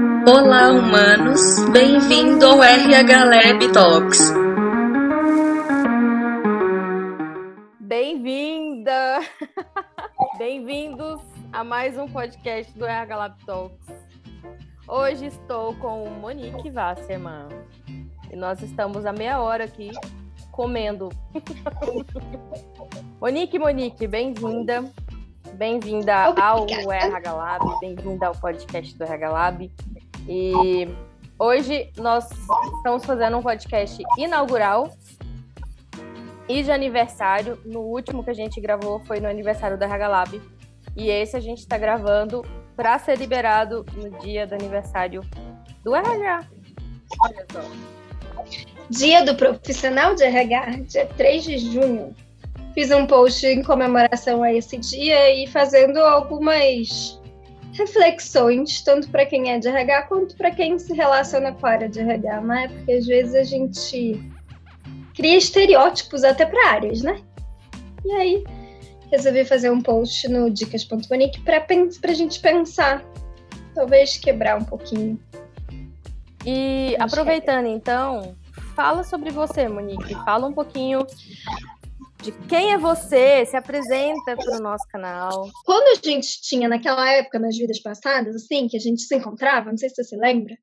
Olá, humanos! Bem-vindo ao RH Lab Talks. Bem-vinda! Bem-vindos a mais um podcast do RH Lab Talks. Hoje estou com Monique Wasserman e nós estamos há meia hora aqui comendo. Monique, Monique, bem-vinda. Bem-vinda ao RH Lab, bem-vinda ao podcast do RH Lab. E hoje nós estamos fazendo um podcast inaugural e de aniversário. No último que a gente gravou foi no aniversário do RH Lab. E esse a gente está gravando para ser liberado no dia do aniversário do RH. Olha só. Dia do Profissional de RH, dia 3 de junho. Fiz um post em comemoração a esse dia e fazendo algumas reflexões, tanto para quem é de RH quanto para quem se relaciona com a área de RH, né? Porque às vezes a gente cria estereótipos até para áreas, né? E aí resolvi fazer um post no dicas.bonique para a gente pensar, talvez quebrar um pouquinho. E aproveitando então, fala sobre você, Monique. Fala um pouquinho de quem é você, se apresenta para o nosso canal. Quando a gente tinha naquela época, nas vidas passadas, assim, que a gente se encontrava, não sei se você se lembra,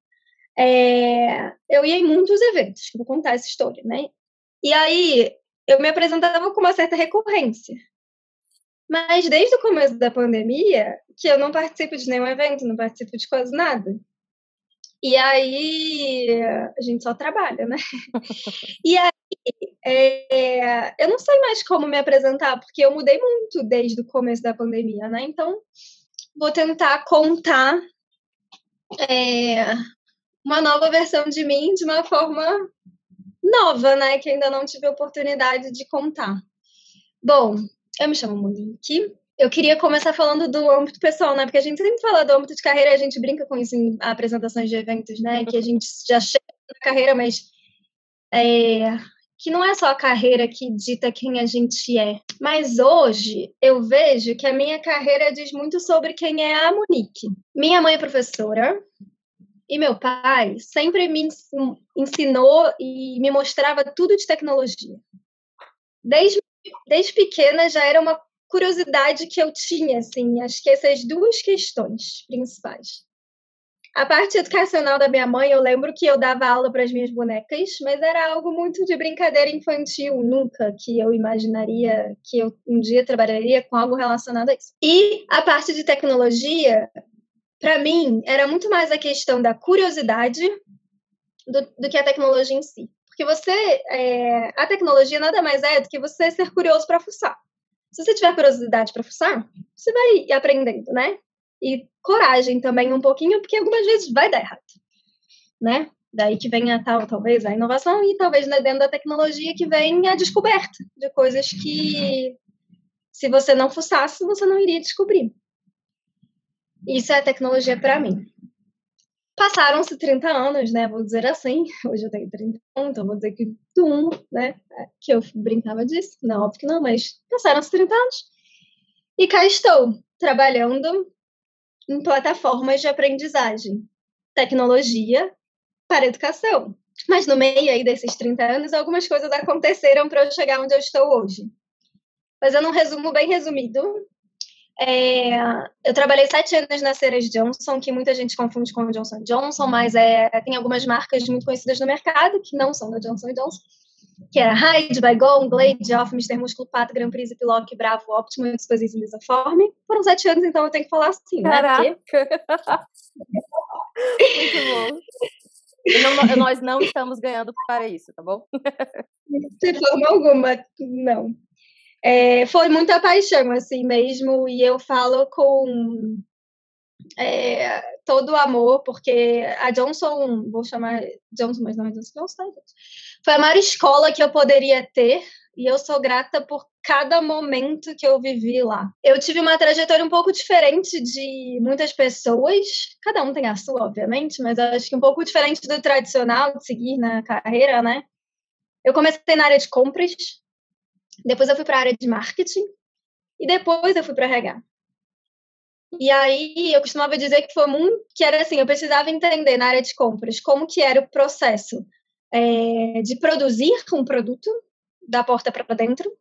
é... eu ia em muitos eventos, que vou contar essa história, né? E aí eu me apresentava com uma certa recorrência. Mas desde o começo da pandemia, que eu não participo de nenhum evento, não participo de quase nada. E aí a gente só trabalha, né? e aí é, eu não sei mais como me apresentar, porque eu mudei muito desde o começo da pandemia, né? Então vou tentar contar é, uma nova versão de mim de uma forma nova, né? Que ainda não tive a oportunidade de contar. Bom, eu me chamo Monique, eu queria começar falando do âmbito pessoal, né? Porque a gente sempre fala do âmbito de carreira, a gente brinca com isso em apresentações de eventos, né? Que a gente já chega na carreira, mas é, que não é só a carreira que dita quem a gente é. Mas hoje eu vejo que a minha carreira diz muito sobre quem é a Monique. Minha mãe é professora e meu pai sempre me ensinou e me mostrava tudo de tecnologia. Desde, desde pequena já era uma curiosidade que eu tinha, assim, acho que essas duas questões principais. A parte educacional da minha mãe, eu lembro que eu dava aula para as minhas bonecas, mas era algo muito de brincadeira infantil, nunca que eu imaginaria que eu um dia trabalharia com algo relacionado a isso. E a parte de tecnologia, para mim, era muito mais a questão da curiosidade do, do que a tecnologia em si. Porque você, é, a tecnologia nada mais é do que você ser curioso para fuçar. Se você tiver curiosidade para fuçar, você vai aprendendo, né? E coragem também um pouquinho, porque algumas vezes vai dar errado, né? Daí que vem a tal, talvez, a inovação e talvez né, dentro da tecnologia que vem a descoberta de coisas que se você não fuçasse, você não iria descobrir. Isso é tecnologia para mim. Passaram-se 30 anos, né? Vou dizer assim. Hoje eu tenho 31, então vou dizer que um, né? Que eu brincava disso. Não, óbvio que não, mas passaram-se 30 anos. E cá estou, trabalhando em plataformas de aprendizagem, tecnologia para educação. Mas no meio aí desses 30 anos, algumas coisas aconteceram para eu chegar onde eu estou hoje. Fazendo um resumo bem resumido, é, eu trabalhei sete anos na Ceres Johnson, que muita gente confunde com Johnson Johnson, mas é, tem algumas marcas muito conhecidas no mercado que não são da Johnson Johnson, que era Hyde, Baygon, Glade, Off, Mr. Músculo, Pato, Grand Prix, Epiloc, Bravo, Optimo, Exposition, Lisaforme. Foram sete anos, então eu tenho que falar assim, Caraca. né? Porque... muito bom. Não, nós não estamos ganhando para isso, tá bom? De forma alguma, não. É, foi muita paixão, assim mesmo, e eu falo com é, todo o amor, porque a Johnson, vou chamar Johnson, mas não é Johnson, Johnson, tá, foi a maior escola que eu poderia ter, e eu sou grata por cada momento que eu vivi lá. Eu tive uma trajetória um pouco diferente de muitas pessoas, cada um tem a sua, obviamente, mas acho que um pouco diferente do tradicional de seguir na carreira, né? Eu comecei na área de compras, depois eu fui para a área de marketing e depois eu fui para RH. E aí eu costumava dizer que foi muito, que era assim, eu precisava entender na área de compras como que era o processo é, de produzir um produto da porta para dentro.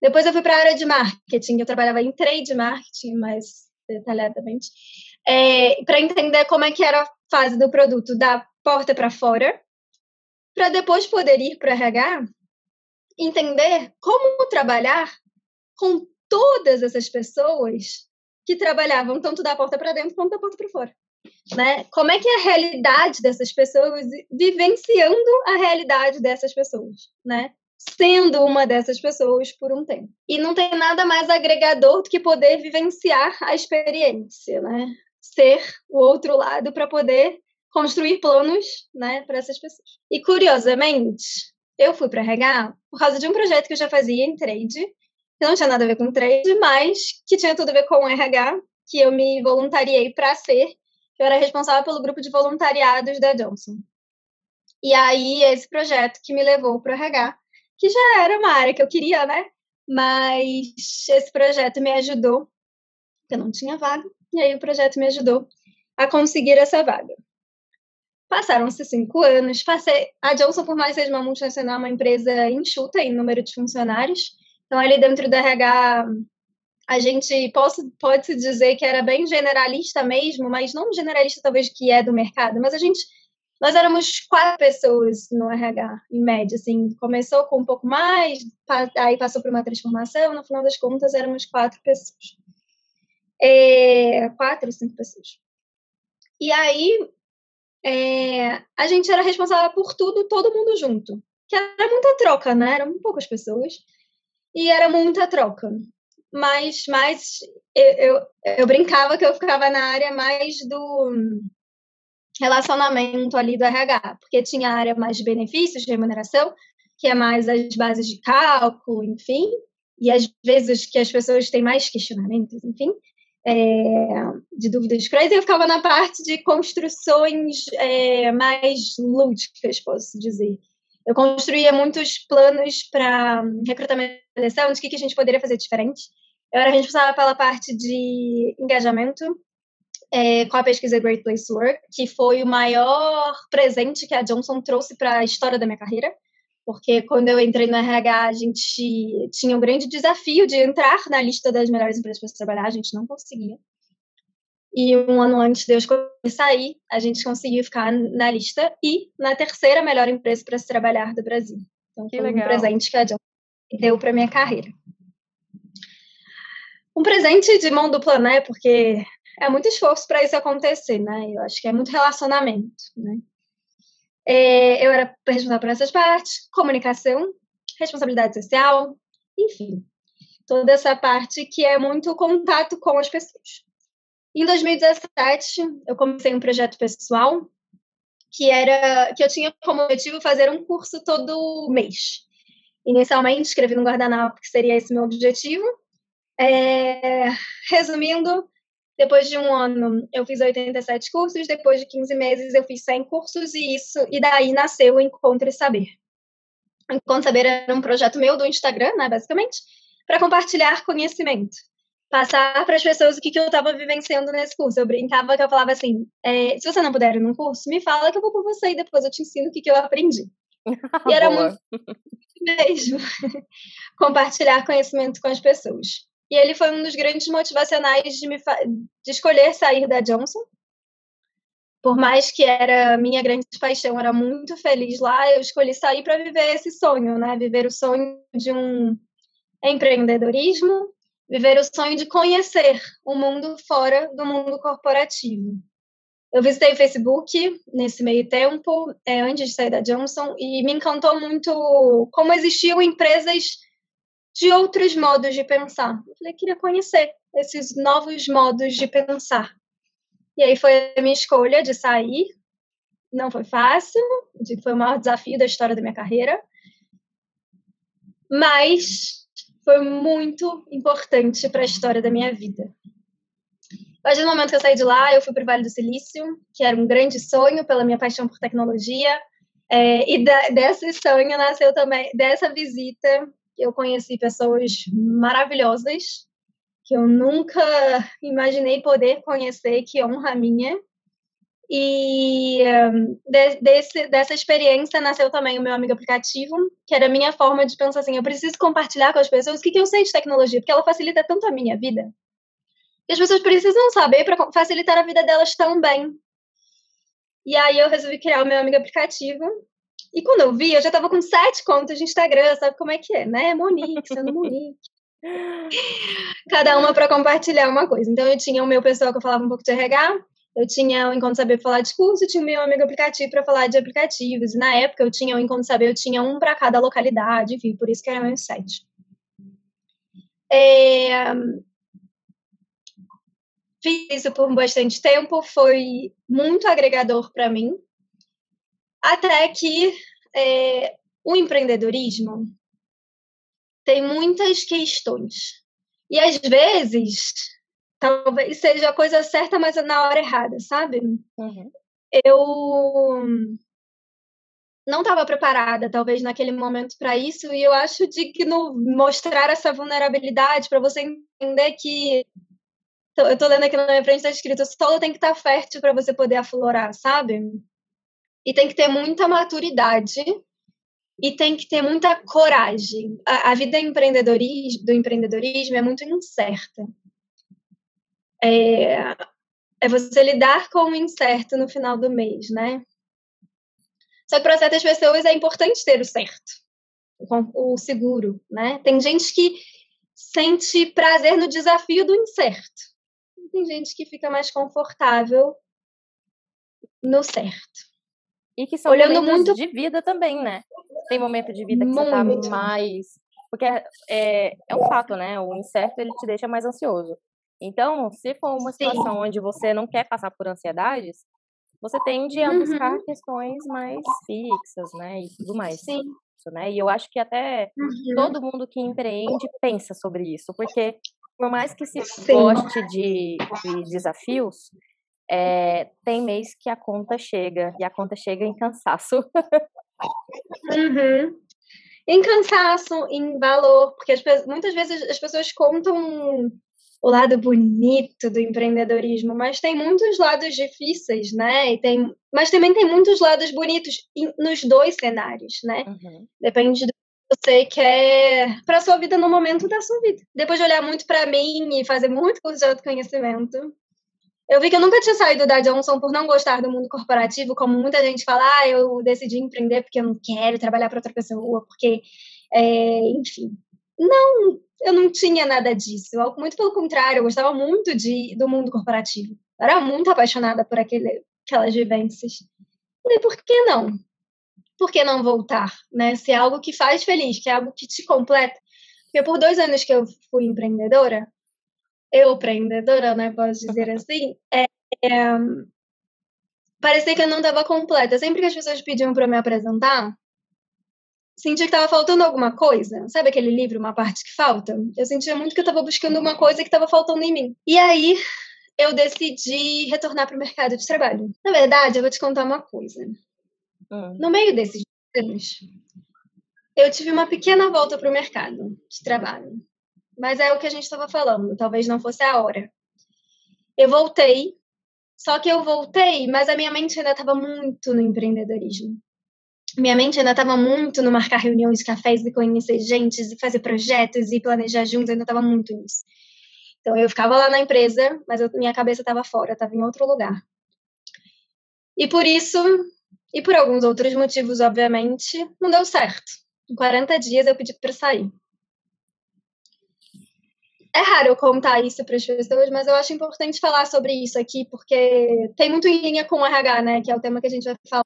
Depois eu fui para a área de marketing, eu trabalhava em trade marketing mais detalhadamente, é, para entender como é que era a fase do produto da porta para fora, para depois poder ir para RH, entender como trabalhar com todas essas pessoas que trabalhavam tanto da porta para dentro quanto da porta para fora. Né? Como é que é a realidade dessas pessoas vivenciando a realidade dessas pessoas, né? Sendo uma dessas pessoas por um tempo. E não tem nada mais agregador do que poder vivenciar a experiência, né? Ser o outro lado para poder construir planos, né, para essas pessoas. E curiosamente, eu fui para RH por causa de um projeto que eu já fazia em trade que não tinha nada a ver com trade, mas que tinha tudo a ver com RH, que eu me voluntariei para ser. Eu era responsável pelo grupo de voluntariados da Johnson. E aí, esse projeto que me levou para o RH, que já era uma área que eu queria, né? Mas esse projeto me ajudou, porque eu não tinha vaga, e aí o projeto me ajudou a conseguir essa vaga. Passaram-se cinco anos, passei. A Johnson, por mais seja uma multinacional, uma empresa enxuta em número de funcionários, então, ali dentro do RH, a gente pode, pode se dizer que era bem generalista mesmo, mas não generalista talvez que é do mercado, mas a gente nós éramos quatro pessoas no RH, em média, assim, começou com um pouco mais, aí passou por uma transformação, no final das contas éramos quatro pessoas. É, quatro, cinco pessoas. E aí, é, a gente era responsável por tudo, todo mundo junto, que era muita troca, né? Eram poucas pessoas e era muita troca. Mas, mas eu, eu, eu brincava que eu ficava na área mais do relacionamento ali do RH, porque tinha a área mais de benefícios, de remuneração, que é mais as bases de cálculo, enfim, e às vezes que as pessoas têm mais questionamentos, enfim, é, de dúvidas e eu ficava na parte de construções é, mais lúdicas, posso dizer eu construía muitos planos para recrutamento e seleção, de que, que a gente poderia fazer diferente. Era responsável pela parte de engajamento é, com a pesquisa Great Place to Work, que foi o maior presente que a Johnson trouxe para a história da minha carreira, porque quando eu entrei no RH, a gente tinha um grande desafio de entrar na lista das melhores empresas para trabalhar, a gente não conseguia. E um ano antes de eu sair, a gente conseguiu ficar na lista e na terceira melhor empresa para se trabalhar do Brasil. Então, que foi legal. um presente que a John deu para minha carreira. Um presente de mão dupla, né? Porque é muito esforço para isso acontecer, né? Eu acho que é muito relacionamento, né? É, eu era responsável por essas partes, comunicação, responsabilidade social, enfim, toda essa parte que é muito contato com as pessoas. Em 2017, eu comecei um projeto pessoal que era que eu tinha como objetivo fazer um curso todo mês. Inicialmente, escrevi no guardanapo que seria esse meu objetivo. É, resumindo, depois de um ano, eu fiz 87 cursos, depois de 15 meses, eu fiz 100 cursos, e isso e daí nasceu o Encontro e Saber. O Encontro e Saber era um projeto meu do Instagram, né, basicamente, para compartilhar conhecimento passar para as pessoas o que, que eu estava vivenciando nesse curso. Eu brincava que eu falava assim: é, se você não puder ir num curso, me fala que eu vou com você e depois eu te ensino o que, que eu aprendi. E era muito mesmo compartilhar conhecimento com as pessoas. E ele foi um dos grandes motivacionais de, me de escolher sair da Johnson. Por mais que era minha grande paixão, era muito feliz lá, eu escolhi sair para viver esse sonho, né? Viver o sonho de um empreendedorismo, viver o sonho de conhecer o mundo fora do mundo corporativo. Eu visitei o Facebook nesse meio tempo, é, antes de sair da Johnson, e me encantou muito como existiam empresas de outros modos de pensar. Eu falei, queria conhecer esses novos modos de pensar. E aí foi a minha escolha de sair. Não foi fácil, foi o maior desafio da história da minha carreira. Mas foi muito importante para a história da minha vida. A do momento que eu saí de lá, eu fui para o Vale do Silício, que era um grande sonho pela minha paixão por tecnologia. É, e da, desse sonho nasceu também, dessa visita, eu conheci pessoas maravilhosas, que eu nunca imaginei poder conhecer, que honra minha. E um, de, desse, dessa experiência nasceu também o meu amigo aplicativo, que era a minha forma de pensar assim: eu preciso compartilhar com as pessoas o que, que eu sei de tecnologia, porque ela facilita tanto a minha vida. E as pessoas precisam saber para facilitar a vida delas também. E aí eu resolvi criar o meu amigo aplicativo. E quando eu vi, eu já estava com sete contas de Instagram, sabe como é que é, né? Monique, sendo Monique. Cada uma para compartilhar uma coisa. Então eu tinha o meu pessoal que eu falava um pouco de RH, eu tinha o Encontro Saber para falar de curso, tinha o meu amigo aplicativo para falar de aplicativos. E na época eu tinha o Encontro Saber, eu tinha um para cada localidade, enfim, por isso que era meu site. É... Fiz isso por bastante tempo, foi muito agregador para mim, até que é, o empreendedorismo tem muitas questões. E às vezes talvez seja a coisa certa, mas na hora errada, sabe? Uhum. Eu não estava preparada, talvez, naquele momento para isso, e eu acho digno mostrar essa vulnerabilidade para você entender que. Eu estou lendo aqui na minha frente, está escrito: o solo tem que estar tá fértil para você poder aflorar, sabe? E tem que ter muita maturidade e tem que ter muita coragem. A, a vida empreendedorismo, do empreendedorismo é muito incerta é, é você lidar com o incerto no final do mês, né? Só que para certas pessoas é importante ter o certo, o seguro, né? Tem gente que sente prazer no desafio do incerto. Tem gente que fica mais confortável no certo. E que são Olhando muito de vida também, né? Tem momento de vida que muito. você tá mais. Porque é, é, é um fato, né? O incerto ele te deixa mais ansioso. Então, se for uma situação Sim. onde você não quer passar por ansiedades, você tende a buscar uhum. questões mais fixas, né, e tudo mais. Sim. Né? E eu acho que até uhum. todo mundo que empreende pensa sobre isso, porque por mais que se Sim. goste de, de desafios, é, tem mês que a conta chega, e a conta chega em cansaço. uhum. Em cansaço, em valor, porque as, muitas vezes as pessoas contam o lado bonito do empreendedorismo, mas tem muitos lados difíceis, né? E tem, mas também tem muitos lados bonitos nos dois cenários, né? Uhum. Depende do que você quer para sua vida no momento da sua vida. Depois de olhar muito para mim e fazer muito curso de autoconhecimento, eu vi que eu nunca tinha saído da Johnson por não gostar do mundo corporativo, como muita gente fala, ah, eu decidi empreender porque eu não quero trabalhar para outra pessoa, porque, é, enfim. Não, eu não tinha nada disso. Muito pelo contrário, eu gostava muito de, do mundo corporativo. Eu era muito apaixonada por aquele, aquelas vivências. E por que não? Por que não voltar? Né? Se é algo que faz feliz, que é algo que te completa. Porque por dois anos que eu fui empreendedora, eu empreendedora, né, posso dizer assim, é, é, parecia que eu não estava completa. Sempre que as pessoas pediam para me apresentar, sentia que estava faltando alguma coisa. Sabe aquele livro, Uma Parte que Falta? Eu sentia muito que eu estava buscando uma coisa que estava faltando em mim. E aí eu decidi retornar para o mercado de trabalho. Na verdade, eu vou te contar uma coisa. Hum. No meio desses anos, eu tive uma pequena volta para o mercado de trabalho. Mas é o que a gente estava falando, talvez não fosse a hora. Eu voltei, só que eu voltei, mas a minha mente ainda estava muito no empreendedorismo minha mente ainda estava muito no marcar reuniões, cafés e conhecer gente, e fazer projetos e planejar juntos, ainda estava muito nisso. Então eu ficava lá na empresa, mas eu, minha cabeça estava fora, estava em outro lugar. E por isso, e por alguns outros motivos, obviamente, não deu certo. Em 40 dias eu pedi para sair. É raro eu contar isso para as pessoas, mas eu acho importante falar sobre isso aqui, porque tem muito em linha com o RH, né, que é o tema que a gente vai falar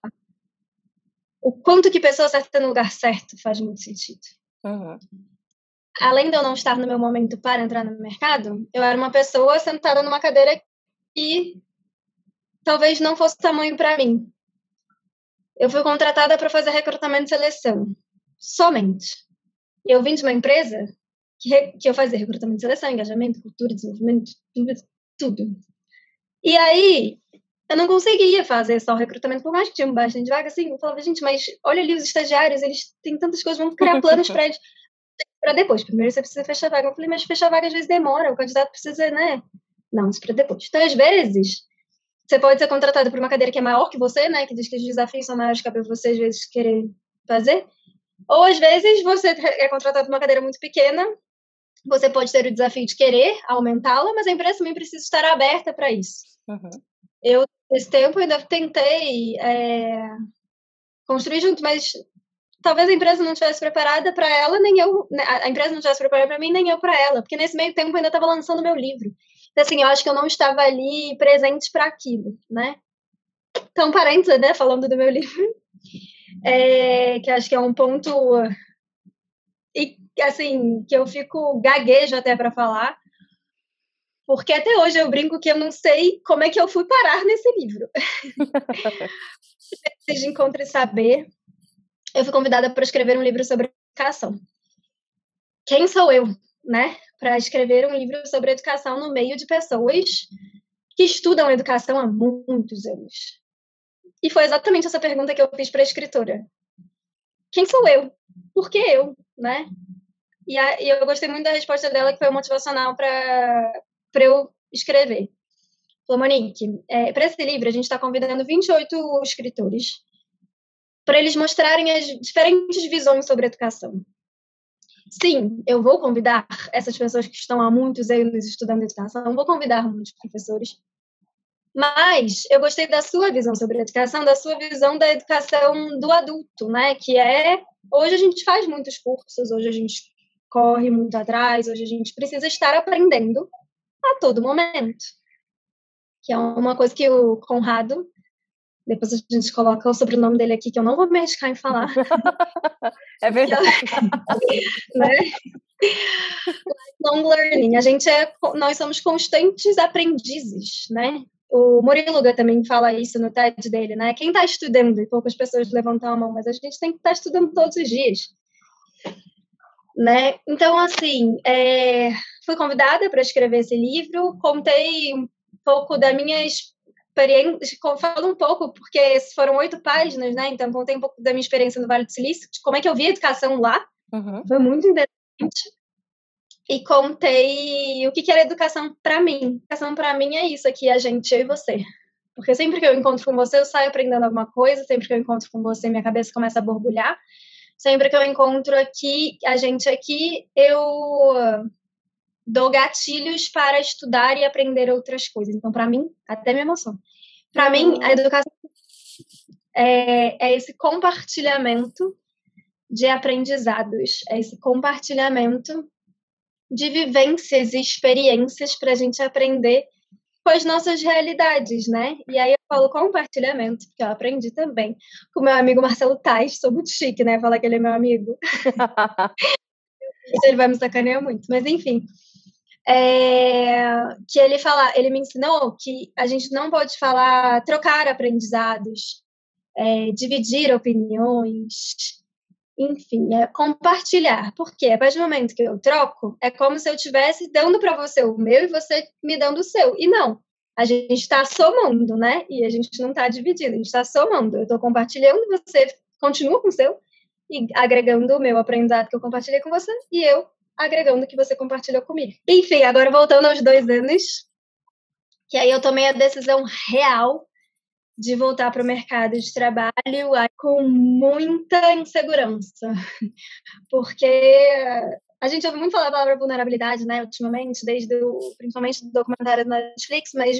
o quanto que pessoa certa no lugar certo faz muito sentido. Uhum. Além de eu não estar no meu momento para entrar no mercado, eu era uma pessoa sentada numa cadeira que talvez não fosse tamanho para mim. Eu fui contratada para fazer recrutamento e seleção, somente. Eu vim de uma empresa que, que eu fazia recrutamento e seleção, engajamento, cultura, desenvolvimento, tudo, tudo. E aí, eu não conseguia fazer só o recrutamento, por mais que tinha bastante vaga, assim, eu falava, gente, mas olha ali os estagiários, eles têm tantas coisas, vamos criar planos para para depois. Primeiro você precisa fechar a vaga. Eu falei, mas fechar a vaga às vezes demora, o candidato precisa, né? Não, isso para depois. Então, às vezes, você pode ser contratado por uma cadeira que é maior que você, né? Que diz que os desafios são maiores que você, às vezes, querer fazer. Ou, às vezes, você é contratado por uma cadeira muito pequena, você pode ter o desafio de querer aumentá-la, mas a empresa também precisa estar aberta para isso. Uhum. Eu, nesse tempo, ainda tentei é, construir junto, mas talvez a empresa não estivesse preparada para ela, nem eu, né, a empresa não estivesse preparada para mim, nem eu para ela, porque nesse meio tempo eu ainda estava lançando meu livro. Então, assim, eu acho que eu não estava ali presente para aquilo, né? Então, parênteses, né, falando do meu livro, é, que acho que é um ponto e assim que eu fico gaguejo até para falar, porque até hoje eu brinco que eu não sei como é que eu fui parar nesse livro. de Encontre Saber, eu fui convidada para escrever um livro sobre educação. Quem sou eu, né, para escrever um livro sobre educação no meio de pessoas que estudam educação há muitos anos? E foi exatamente essa pergunta que eu fiz para a escritora. Quem sou eu? Por que eu, né? E, a, e eu gostei muito da resposta dela, que foi motivacional para eu escrever. Falou, Monique, é, para esse livro a gente está convidando 28 escritores para eles mostrarem as diferentes visões sobre educação. Sim, eu vou convidar essas pessoas que estão há muitos anos estudando educação, vou convidar muitos professores, mas eu gostei da sua visão sobre a educação, da sua visão da educação do adulto, né? Que é hoje a gente faz muitos cursos, hoje a gente corre muito atrás, hoje a gente precisa estar aprendendo a todo momento. Que é uma coisa que o Conrado depois a gente coloca o sobrenome dele aqui, que eu não vou me arriscar em falar. é verdade. né? Lifelong learning. A gente é, nós somos constantes aprendizes, né? O Muriluga também fala isso no TED dele, né? Quem está estudando, e poucas pessoas levantam a mão, mas a gente tem que estar tá estudando todos os dias. Né? Então, assim, é, fui convidada para escrever esse livro, contei um pouco da minha experiência, falo um pouco, porque foram oito páginas, né? Então, contei um pouco da minha experiência no Vale do Silício, de como é que eu vi a educação lá. Uhum. Foi muito interessante. E contei o que era educação para mim. Educação para mim é isso aqui, a gente, eu e você. Porque sempre que eu encontro com você, eu saio aprendendo alguma coisa. Sempre que eu encontro com você, minha cabeça começa a borbulhar. Sempre que eu encontro aqui, a gente aqui, eu dou gatilhos para estudar e aprender outras coisas. Então, para mim, até me emoção. Para mim, a educação é, é, esse compartilhamento de aprendizados, é esse compartilhamento de vivências e experiências para a gente aprender com as nossas realidades, né? E aí eu falo compartilhamento, porque eu aprendi também com meu amigo Marcelo Tais, sou muito chique, né? Falar que ele é meu amigo. ele vai me sacanear muito, mas enfim é, que ele fala, ele me ensinou que a gente não pode falar trocar aprendizados, é, dividir opiniões, enfim, é compartilhar. Porque a partir do momento que eu troco, é como se eu estivesse dando para você o meu e você me dando o seu. E não, a gente está somando, né? E a gente não está dividindo, a gente está somando. Eu estou compartilhando, você continua com o seu e agregando o meu aprendizado que eu compartilhei com você e eu agregando o que você compartilhou comigo. Enfim, agora voltando aos dois anos, que aí eu tomei a decisão real de voltar para o mercado de trabalho com muita insegurança, porque a gente ouve muito falar a palavra vulnerabilidade, né, ultimamente, desde o, principalmente do documentário da Netflix, mas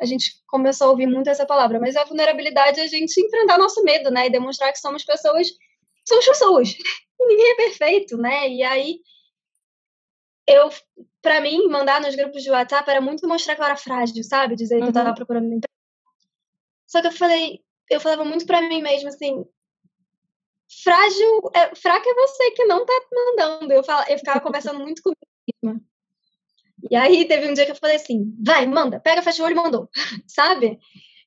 a gente começou a ouvir muito essa palavra. Mas a vulnerabilidade é a gente enfrentar nosso medo, né, e demonstrar que somos pessoas, somos pessoas, e ninguém é perfeito, né, e aí eu, para mim, mandar nos grupos de WhatsApp era muito mostrar que eu era frágil, sabe? Dizer uhum. que eu tava uhum. procurando. Só que eu falei, eu falava muito para mim mesmo assim, frágil, é, fraca é você que não tá mandando. Eu, fala, eu ficava conversando muito comigo mesma. E aí teve um dia que eu falei assim, vai, manda, pega, fecha o olho e mandou, sabe?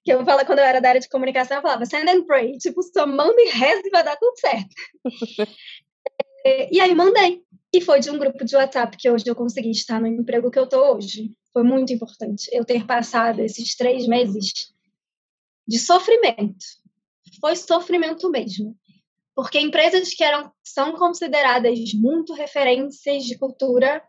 Que eu falo, quando eu era da área de comunicação, eu falava, send and pray, tipo, só manda e reza e vai dar tudo certo. e aí mandei. E foi de um grupo de WhatsApp que hoje eu consegui estar no emprego que eu estou hoje. Foi muito importante eu ter passado esses três meses de sofrimento. Foi sofrimento mesmo. Porque empresas que eram, são consideradas muito referências de cultura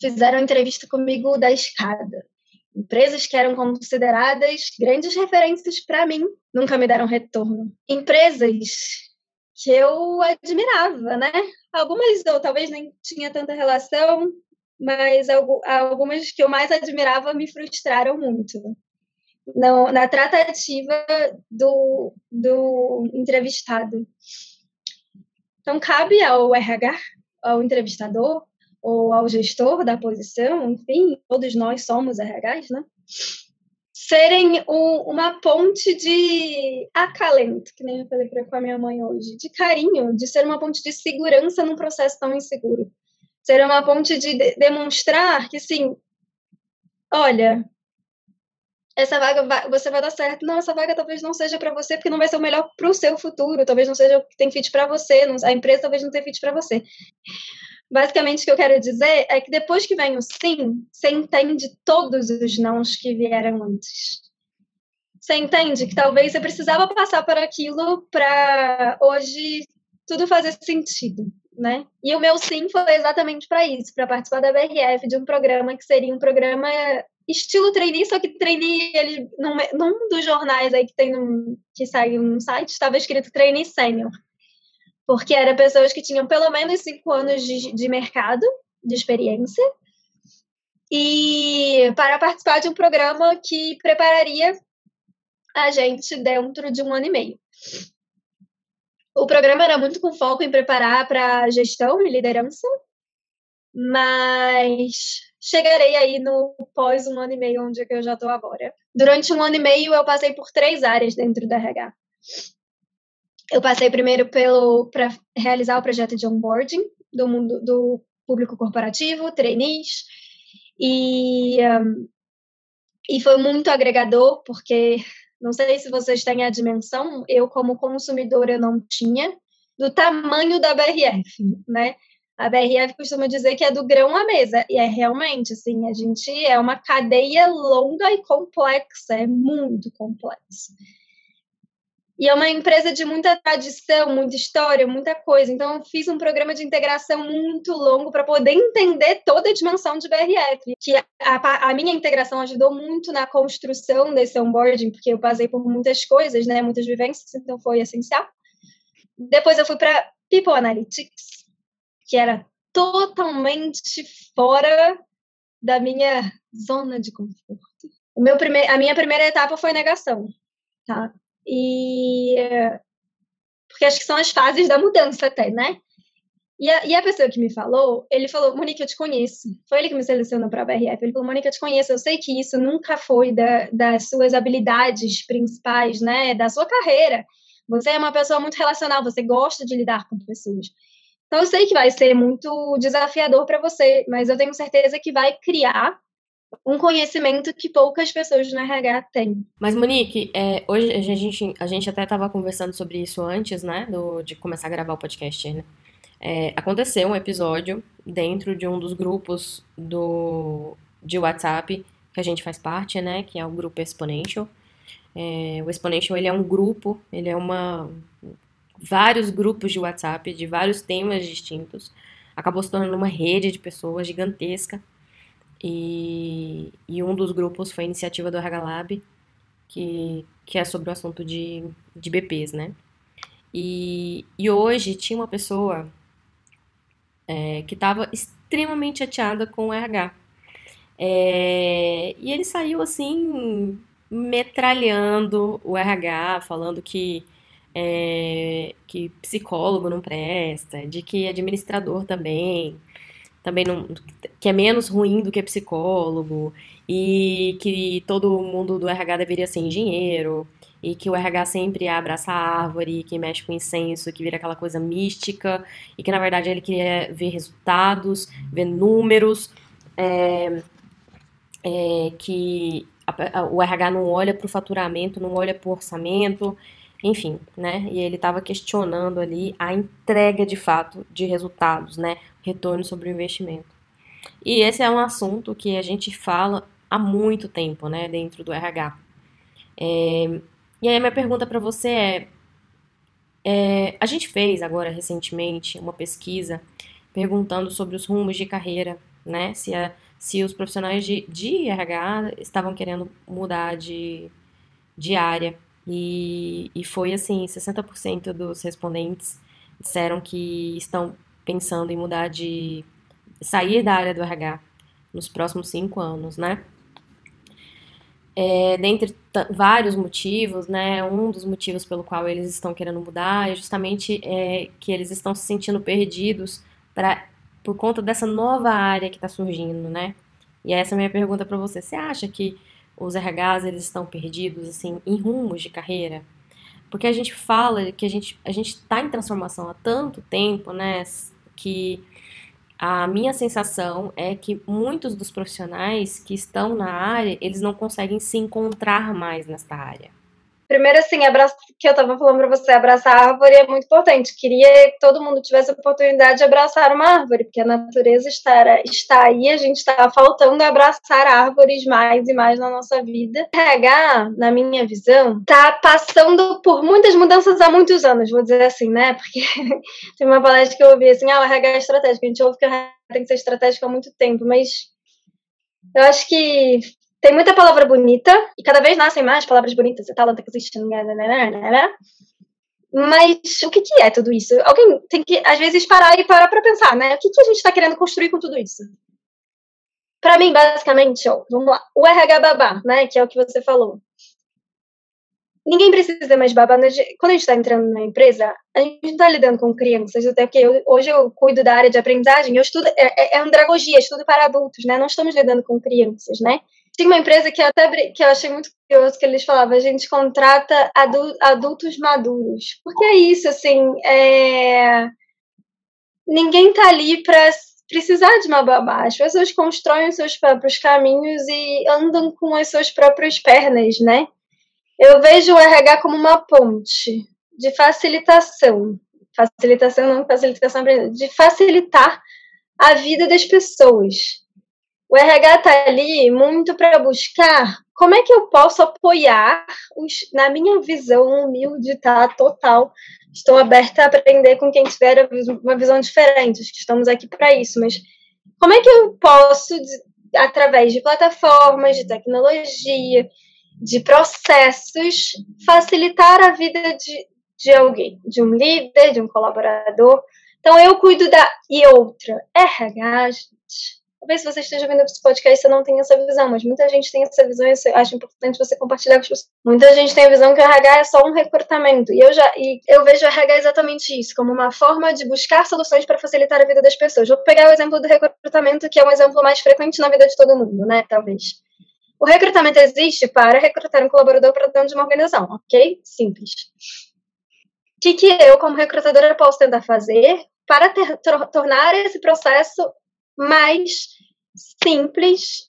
fizeram entrevista comigo da escada. Empresas que eram consideradas grandes referências para mim nunca me deram retorno. Empresas que eu admirava, né? Algumas eu talvez nem tinha tanta relação, mas algumas que eu mais admirava me frustraram muito. No, na tratativa do, do entrevistado. Então, cabe ao RH, ao entrevistador, ou ao gestor da posição, enfim, todos nós somos RHs, né? serem um, uma ponte de acalento, que nem eu falei com a minha mãe hoje, de carinho, de ser uma ponte de segurança num processo tão inseguro. Ser uma ponte de, de demonstrar que, sim, olha, essa vaga vai, você vai dar certo. Não, essa vaga talvez não seja para você, porque não vai ser o melhor para o seu futuro, talvez não seja o que tem fit para você, não, a empresa talvez não tenha fit para você. Basicamente, o que eu quero dizer é que depois que vem o sim, você entende todos os nãos que vieram antes. Você entende que talvez você precisava passar por aquilo para hoje tudo fazer sentido, né? E o meu sim foi exatamente para isso, para participar da BRF, de um programa que seria um programa estilo trainee, só que trainee, ele, num, num dos jornais aí que tem num, que saiu no site, estava escrito trainee sênior porque eram pessoas que tinham pelo menos cinco anos de, de mercado, de experiência, e para participar de um programa que prepararia a gente dentro de um ano e meio. O programa era muito com foco em preparar para gestão e liderança, mas chegarei aí no pós um ano e meio, onde eu já estou agora. Durante um ano e meio, eu passei por três áreas dentro da RH eu passei primeiro pelo para realizar o projeto de onboarding do mundo do público corporativo, trainees, e, um, e foi muito agregador, porque não sei se vocês têm a dimensão, eu como consumidora não tinha, do tamanho da BRF, né? A BRF costuma dizer que é do grão à mesa, e é realmente, assim, a gente é uma cadeia longa e complexa, é muito complexo. E é uma empresa de muita tradição, muita história, muita coisa. Então, eu fiz um programa de integração muito longo para poder entender toda a dimensão de BRF. Que a, a, minha integração ajudou muito na construção desse onboarding, porque eu passei por muitas coisas, né, muitas vivências, então foi essencial. Depois eu fui para People Analytics, que era totalmente fora da minha zona de conforto. O meu primeir, a minha primeira etapa foi negação, tá? E porque acho que são as fases da mudança até, né? E a, e a pessoa que me falou, ele falou, Monique, eu te conheço. Foi ele que me selecionou para a BRF. Ele falou, Monique, eu te conheço. Eu sei que isso nunca foi da, das suas habilidades principais, né? Da sua carreira. Você é uma pessoa muito relacional, você gosta de lidar com pessoas. Então, eu sei que vai ser muito desafiador para você, mas eu tenho certeza que vai criar um conhecimento que poucas pessoas no RH têm. Mas, Monique, é, hoje a gente, a gente até estava conversando sobre isso antes, né, do, de começar a gravar o podcast, né? É, aconteceu um episódio dentro de um dos grupos do, de WhatsApp que a gente faz parte, né, que é o grupo Exponential. É, o Exponential, ele é um grupo, ele é uma... vários grupos de WhatsApp de vários temas distintos. Acabou se tornando uma rede de pessoas gigantesca, e, e um dos grupos foi a iniciativa do RH Lab, que, que é sobre o assunto de, de BPs, né? E, e hoje tinha uma pessoa é, que estava extremamente chateada com o RH. É, e ele saiu assim, metralhando o RH, falando que, é, que psicólogo não presta, de que administrador também, também não, que é menos ruim do que psicólogo e que todo mundo do RH deveria ser engenheiro e que o RH sempre abraça a árvore, que mexe com incenso, que vira aquela coisa mística e que na verdade ele queria ver resultados, ver números, é, é, que a, a, o RH não olha para o faturamento, não olha para o orçamento, enfim, né? E ele estava questionando ali a entrega de fato de resultados, né? retorno sobre o investimento. E esse é um assunto que a gente fala há muito tempo, né, dentro do RH. É, e aí a minha pergunta para você é, É, a gente fez agora recentemente uma pesquisa perguntando sobre os rumos de carreira, né? Se, a, se os profissionais de, de RH estavam querendo mudar de, de área. E, e foi assim, 60% dos respondentes disseram que estão pensando em mudar de sair da área do RH nos próximos cinco anos, né? É, dentre vários motivos, né? Um dos motivos pelo qual eles estão querendo mudar é justamente é, que eles estão se sentindo perdidos pra, por conta dessa nova área que está surgindo, né? E essa é a minha pergunta para você. Você acha que os RHs eles estão perdidos assim em rumos de carreira? Porque a gente fala que a gente a gente está em transformação há tanto tempo, né? Que a minha sensação é que muitos dos profissionais que estão na área, eles não conseguem se encontrar mais nesta área. Primeiro, assim, abraço, que eu estava falando para você, abraçar a árvore é muito importante. Queria que todo mundo tivesse a oportunidade de abraçar uma árvore, porque a natureza está, está aí, a gente está faltando abraçar árvores mais e mais na nossa vida. RH, na minha visão, está passando por muitas mudanças há muitos anos, vou dizer assim, né? Porque tem uma palestra que eu ouvi assim, ah, o RH é estratégico. A gente ouve que o RH tem que ser estratégico há muito tempo, mas eu acho que tem muita palavra bonita, e cada vez nascem mais palavras bonitas, talento que existe, né, né, né, mas o que, que é tudo isso? Alguém tem que, às vezes, parar e parar para pensar, né? O que, que a gente está querendo construir com tudo isso? Para mim, basicamente, ó, vamos lá, o RH babá, né, que é o que você falou. Ninguém precisa mais babá. Quando a gente está entrando na empresa, a gente não está lidando com crianças, até porque eu, hoje eu cuido da área de aprendizagem, eu estudo, é, é, é andragogia, estudo para adultos, né? Não estamos lidando com crianças, né? Tinha uma empresa que eu até que eu achei muito curioso que eles falavam, a gente contrata adultos maduros. Porque é isso, assim, é... ninguém tá ali para precisar de uma babá. As pessoas constroem os seus próprios caminhos e andam com as suas próprias pernas, né? Eu vejo o RH como uma ponte de facilitação. Facilitação não facilitação, de facilitar a vida das pessoas o RH está ali muito para buscar como é que eu posso apoiar, os, na minha visão humilde, tá? Total. Estou aberta a aprender com quem tiver uma visão diferente, estamos aqui para isso, mas como é que eu posso, através de plataformas, de tecnologia, de processos, facilitar a vida de, de alguém, de um líder, de um colaborador? Então, eu cuido da. E outra, RH, Talvez se você esteja vendo esse podcast você não tenha essa visão, mas muita gente tem essa visão e eu acho importante você compartilhar com as pessoas. Muita gente tem a visão que o RH é só um recrutamento. E eu já e eu vejo o RH exatamente isso, como uma forma de buscar soluções para facilitar a vida das pessoas. Vou pegar o exemplo do recrutamento, que é um exemplo mais frequente na vida de todo mundo, né? Talvez. O recrutamento existe para recrutar um colaborador para dentro de uma organização, ok? Simples. O que, que eu, como recrutadora, posso tentar fazer para ter, tornar esse processo mais simples,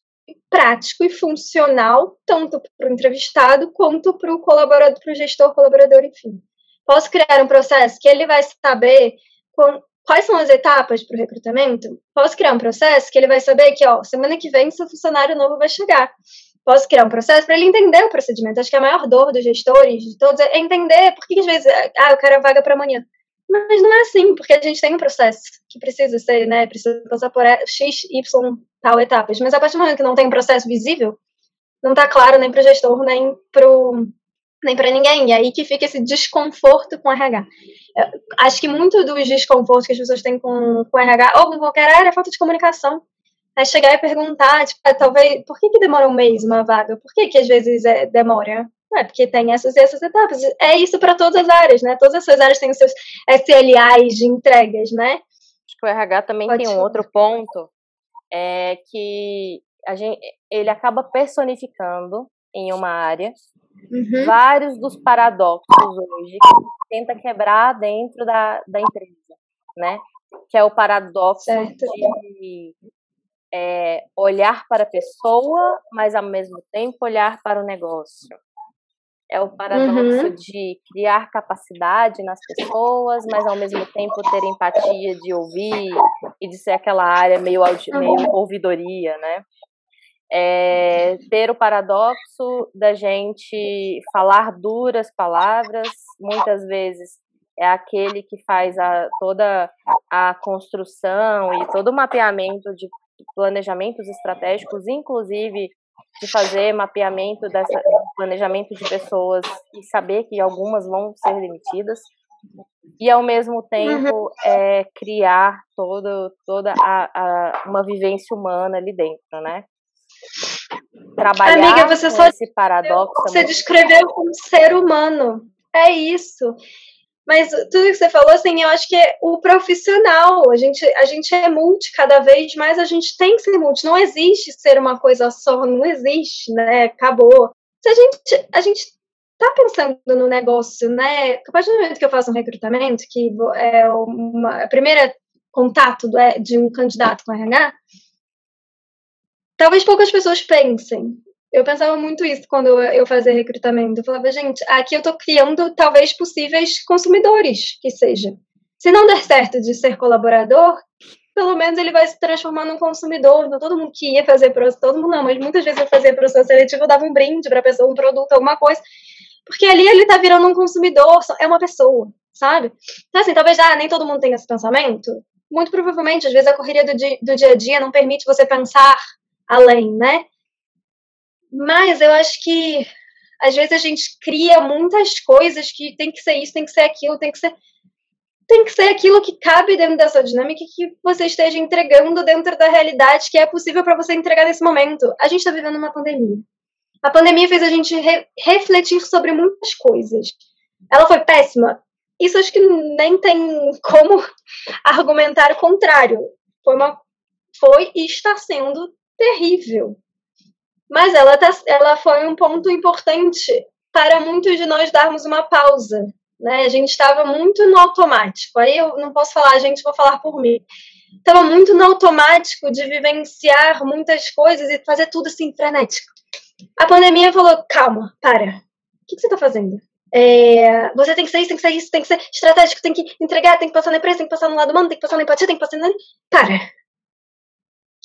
prático e funcional, tanto para o entrevistado quanto para o colaborador, para o gestor, colaborador, enfim. Posso criar um processo que ele vai saber com, quais são as etapas para o recrutamento? Posso criar um processo que ele vai saber que, ó, semana que vem seu funcionário novo vai chegar. Posso criar um processo para ele entender o procedimento. Acho que a maior dor dos gestores, de todos, é entender por que às vezes, ah, eu quero a vaga para amanhã. Mas não é assim, porque a gente tem um processo que precisa ser, né? Precisa passar por X, Y, tal etapas. Mas a partir do momento que não tem um processo visível, não está claro nem para o gestor, nem para nem para ninguém. E aí que fica esse desconforto com o RH. Eu acho que muito dos desconfortos que as pessoas têm com, com o RH, ou com qualquer área, é falta de comunicação. É chegar e perguntar, tipo, ah, talvez, por que, que demora um mês uma vaga? Por que, que às vezes é, demora? É, porque tem essas e essas etapas. É isso para todas as áreas, né? Todas essas áreas têm os seus SLAs de entregas, né? Acho que o RH também Pode tem um outro ponto, é que a gente, ele acaba personificando em uma área uhum. vários dos paradoxos hoje que tenta quebrar dentro da, da empresa, né? Que é o paradoxo certo. de é, olhar para a pessoa, mas ao mesmo tempo olhar para o negócio é o paradoxo uhum. de criar capacidade nas pessoas, mas ao mesmo tempo ter empatia de ouvir e de ser aquela área meio, meio ouvidoria, né? É, ter o paradoxo da gente falar duras palavras, muitas vezes é aquele que faz a, toda a construção e todo o mapeamento de planejamentos estratégicos, inclusive de fazer mapeamento dessa planejamento de pessoas e saber que algumas vão ser demitidas e ao mesmo tempo uhum. é, criar todo, toda a, a, uma vivência humana ali dentro, né? Trabalhar Amiga, você só esse paradoxo. Você descreveu como ser humano. É isso. Mas tudo que você falou, assim, eu acho que é o profissional. A gente, a gente é multi cada vez mais, a gente tem que ser multi. Não existe ser uma coisa só, não existe, né? Acabou. Se a gente, a gente tá pensando no negócio, né? A partir do momento que eu faço um recrutamento, que é uma, a primeira contato é, de um candidato com RH, talvez poucas pessoas pensem. Eu pensava muito isso quando eu, fazia recrutamento. Eu falava, gente, aqui eu estou criando talvez possíveis consumidores, que seja. Se não der certo de ser colaborador, pelo menos ele vai se transformar num consumidor. Então, todo mundo que ia fazer processo, todo mundo não, mas muitas vezes eu fazia processo seletivo, eu dava um brinde para a pessoa, um produto, alguma coisa. Porque ali ele está virando um consumidor, é uma pessoa, sabe? Então, assim, talvez ah, nem todo mundo tenha esse pensamento. Muito provavelmente, às vezes, a correria do dia, do dia a dia não permite você pensar além, né? Mas eu acho que às vezes a gente cria muitas coisas que tem que ser isso, tem que ser aquilo, tem que ser tem que ser aquilo que cabe dentro dessa dinâmica que você esteja entregando dentro da realidade que é possível para você entregar nesse momento. A gente está vivendo uma pandemia. A pandemia fez a gente re refletir sobre muitas coisas. Ela foi péssima? Isso acho que nem tem como argumentar o contrário. Foi uma foi e está sendo terrível. Mas ela, tá, ela foi um ponto importante para muitos de nós darmos uma pausa. Né? A gente estava muito no automático. Aí eu não posso falar, a gente, vou falar por mim. Estava muito no automático de vivenciar muitas coisas e fazer tudo assim, frenético. A pandemia falou: calma, para. O que, que você está fazendo? É, você tem que ser isso, tem que ser isso, tem que ser estratégico, tem que entregar, tem que passar na empresa, tem que passar no lado humano, tem que passar na empatia, tem que passar na. Para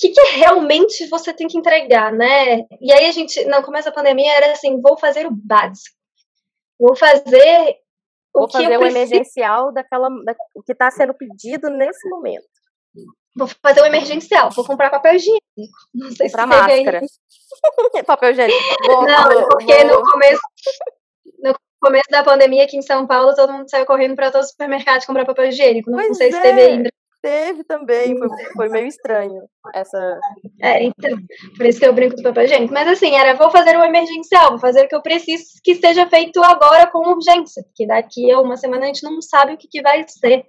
que, que realmente você tem que entregar, né? E aí a gente, não, começa a pandemia, era assim, vou fazer o básico. Vou fazer Vou fazer o emergencial daquela, da, o que está sendo pedido nesse momento. Vou fazer o emergencial, vou comprar papel higiênico. Não sei comprar se máscara. Papel higiênico. Vou, não, vou, porque vou... no começo no começo da pandemia aqui em São Paulo, todo mundo saiu correndo para todos os supermercados comprar papel higiênico. Não, não sei é. se teve ainda Teve também, foi, foi meio estranho essa. É, então, por isso que eu brinco do papel higiênico. Mas assim, era vou fazer o emergencial, vou fazer o que eu preciso que seja feito agora com urgência, porque daqui a uma semana a gente não sabe o que, que vai ser.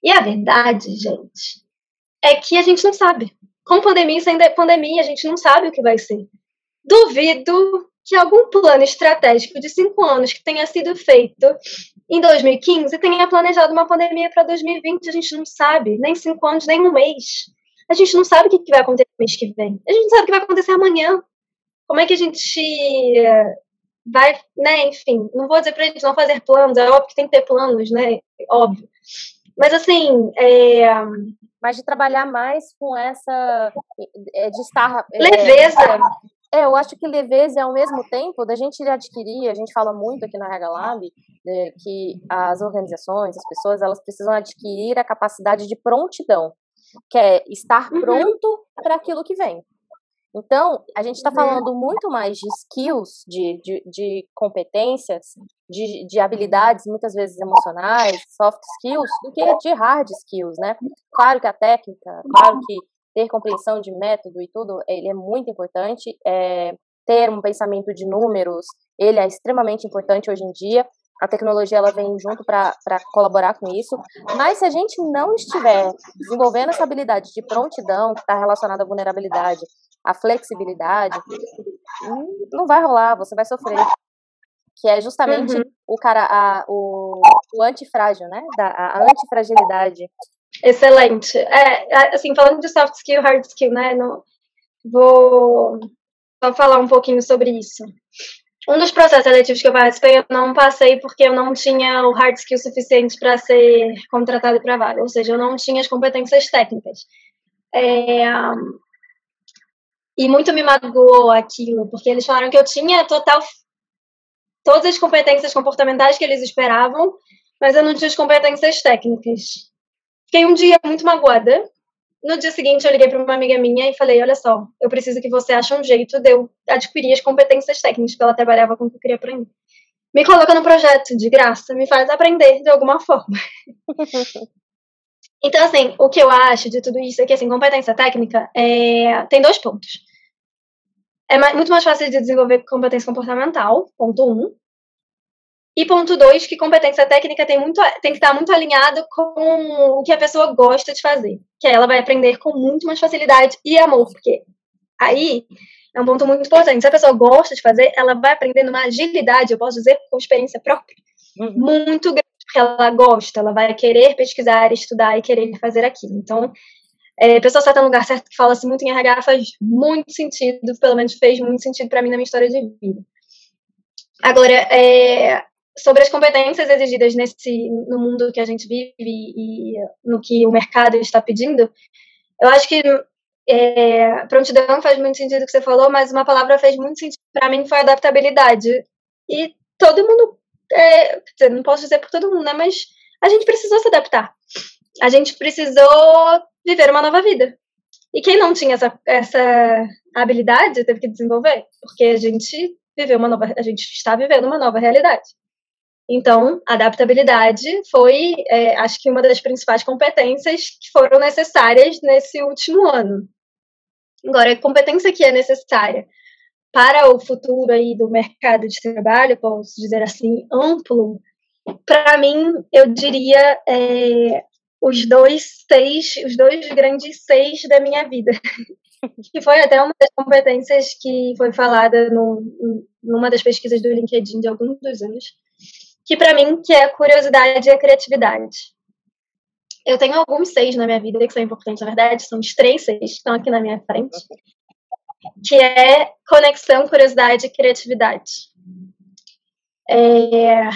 E a verdade, gente, é que a gente não sabe. Com pandemia, sem pandemia, a gente não sabe o que vai ser. Duvido que algum plano estratégico de cinco anos que tenha sido feito em 2015 tenha planejado uma pandemia para 2020, a gente não sabe, nem cinco anos, nem um mês. A gente não sabe o que vai acontecer no mês que vem. A gente não sabe o que vai acontecer amanhã. Como é que a gente eh, vai, né, enfim, não vou dizer para a gente não fazer planos, é óbvio que tem que ter planos, né, óbvio. Mas assim, é... Mas de trabalhar mais com essa, eh, de estar... Leveza. É, é, eu acho que leveza ao mesmo tempo da gente adquirir, a gente fala muito aqui na Rega Lab, que as organizações, as pessoas, elas precisam adquirir a capacidade de prontidão, que é estar uhum. pronto para aquilo que vem. Então, a gente está uhum. falando muito mais de skills, de, de, de competências, de, de, habilidades, muitas vezes emocionais, soft skills, do que de hard skills, né? Claro que a técnica, claro que ter compreensão de método e tudo, ele é muito importante. É, ter um pensamento de números, ele é extremamente importante hoje em dia. A tecnologia ela vem junto para colaborar com isso. Mas se a gente não estiver desenvolvendo essa habilidade de prontidão, que está relacionada à vulnerabilidade, à flexibilidade, não vai rolar, você vai sofrer. Que é justamente uhum. o cara, a, o, o antifrágil, né? Da, a antifragilidade Excelente. É, assim, falando de soft skill, hard skill, né? Não, vou só falar um pouquinho sobre isso. Um dos processos seletivos que eu participei, eu não passei porque eu não tinha o hard skill suficiente para ser contratado para vaga, ou seja, eu não tinha as competências técnicas. É, e muito me magoou aquilo, porque eles falaram que eu tinha total todas as competências comportamentais que eles esperavam, mas eu não tinha as competências técnicas. Fiquei um dia muito magoada. No dia seguinte, eu liguei para uma amiga minha e falei: Olha só, eu preciso que você ache um jeito de eu adquirir as competências técnicas, porque ela trabalhava com que eu queria aprender. Me coloca no projeto de graça, me faz aprender de alguma forma. então, assim, o que eu acho de tudo isso é que, assim, competência técnica é... tem dois pontos. É muito mais fácil de desenvolver competência comportamental, ponto um. E ponto dois, que competência técnica tem, muito, tem que estar muito alinhado com o que a pessoa gosta de fazer. Que ela vai aprender com muito mais facilidade e amor, porque aí é um ponto muito importante. Se a pessoa gosta de fazer, ela vai aprender numa agilidade, eu posso dizer com experiência própria, uhum. muito grande, porque ela gosta, ela vai querer pesquisar, estudar e querer fazer aquilo. Então, é, pessoa certa no lugar certo que fala-se muito em RH faz muito sentido, pelo menos fez muito sentido para mim na minha história de vida. Agora, é, sobre as competências exigidas nesse no mundo que a gente vive e, no que o mercado está pedindo, eu acho que é, prontidão faz muito sentido o que você falou, mas uma palavra fez muito sentido para mim foi adaptabilidade. E todo mundo, é, não posso dizer por todo mundo, né, mas a gente precisou se adaptar. A gente precisou viver uma nova vida. E quem não tinha essa, essa habilidade teve que desenvolver, porque a gente viveu uma nova, a gente está vivendo uma nova realidade. Então, adaptabilidade foi, é, acho que, uma das principais competências que foram necessárias nesse último ano. Agora, a competência que é necessária para o futuro aí do mercado de trabalho, posso dizer assim, amplo, para mim, eu diria é, os dois seis, os dois grandes seis da minha vida. que foi até uma das competências que foi falada no, numa das pesquisas do LinkedIn de alguns dos anos que para mim que é a curiosidade e a criatividade. Eu tenho alguns seis na minha vida que são importantes, na verdade, são os três seis que estão aqui na minha frente, que é conexão, curiosidade e criatividade. É...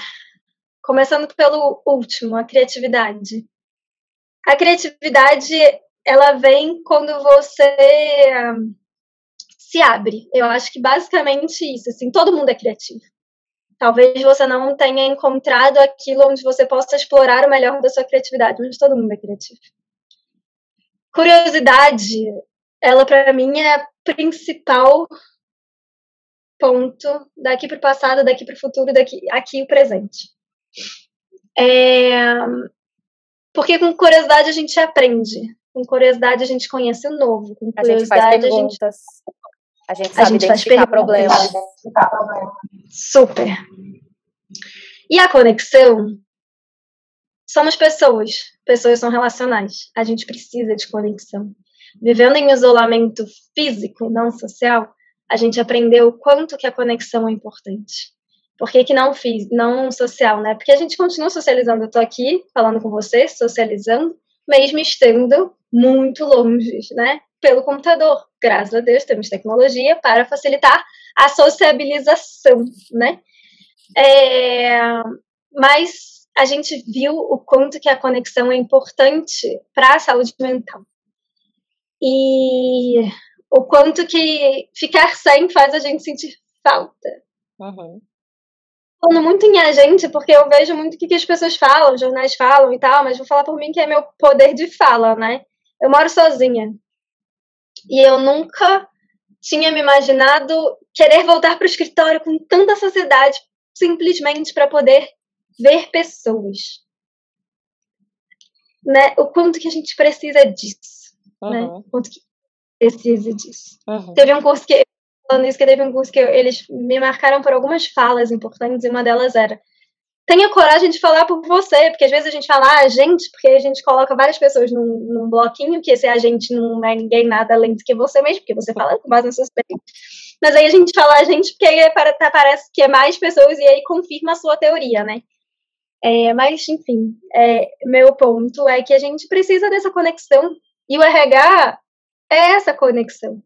Começando pelo último, a criatividade. A criatividade, ela vem quando você se abre. Eu acho que basicamente isso, assim, todo mundo é criativo. Talvez você não tenha encontrado aquilo onde você possa explorar o melhor da sua criatividade, mas todo mundo é criativo. Curiosidade, ela para mim é principal ponto daqui para o passado, daqui para o futuro, daqui aqui o presente. É, porque com curiosidade a gente aprende, com curiosidade a gente conhece o novo, com curiosidade a gente faz perguntas. A gente a gente sabe a gente identificar problemas. Super. E a conexão? Somos pessoas. Pessoas são relacionais. A gente precisa de conexão. Vivendo em isolamento físico, não social, a gente aprendeu o quanto que a conexão é importante. Por que, que não fiz, não social, né? Porque a gente continua socializando. Eu tô aqui falando com você, socializando, mesmo estando muito longe, né? Pelo computador graças a Deus, temos tecnologia para facilitar a sociabilização, né? É, mas a gente viu o quanto que a conexão é importante para a saúde mental. E o quanto que ficar sem faz a gente sentir falta. Uhum. Falando muito em a gente, porque eu vejo muito o que, que as pessoas falam, jornais falam e tal, mas vou falar por mim que é meu poder de fala, né? Eu moro sozinha. E eu nunca tinha me imaginado querer voltar para o escritório com tanta sociedade simplesmente para poder ver pessoas. Né? O quanto que a gente precisa disso. Uhum. Né? O quanto que precisa disso. Uhum. Teve um curso que, falando isso, que teve um curso que eu, eles me marcaram por algumas falas importantes e uma delas era tenha coragem de falar por você, porque às vezes a gente fala ah, a gente, porque a gente coloca várias pessoas num, num bloquinho, que esse a gente não é ninguém nada além do que você mesmo, porque você fala com base na sua experiência. Mas aí a gente fala a gente porque aí é tá, parece que é mais pessoas e aí confirma a sua teoria, né? É, mas, enfim, é, meu ponto é que a gente precisa dessa conexão e o RH é essa conexão.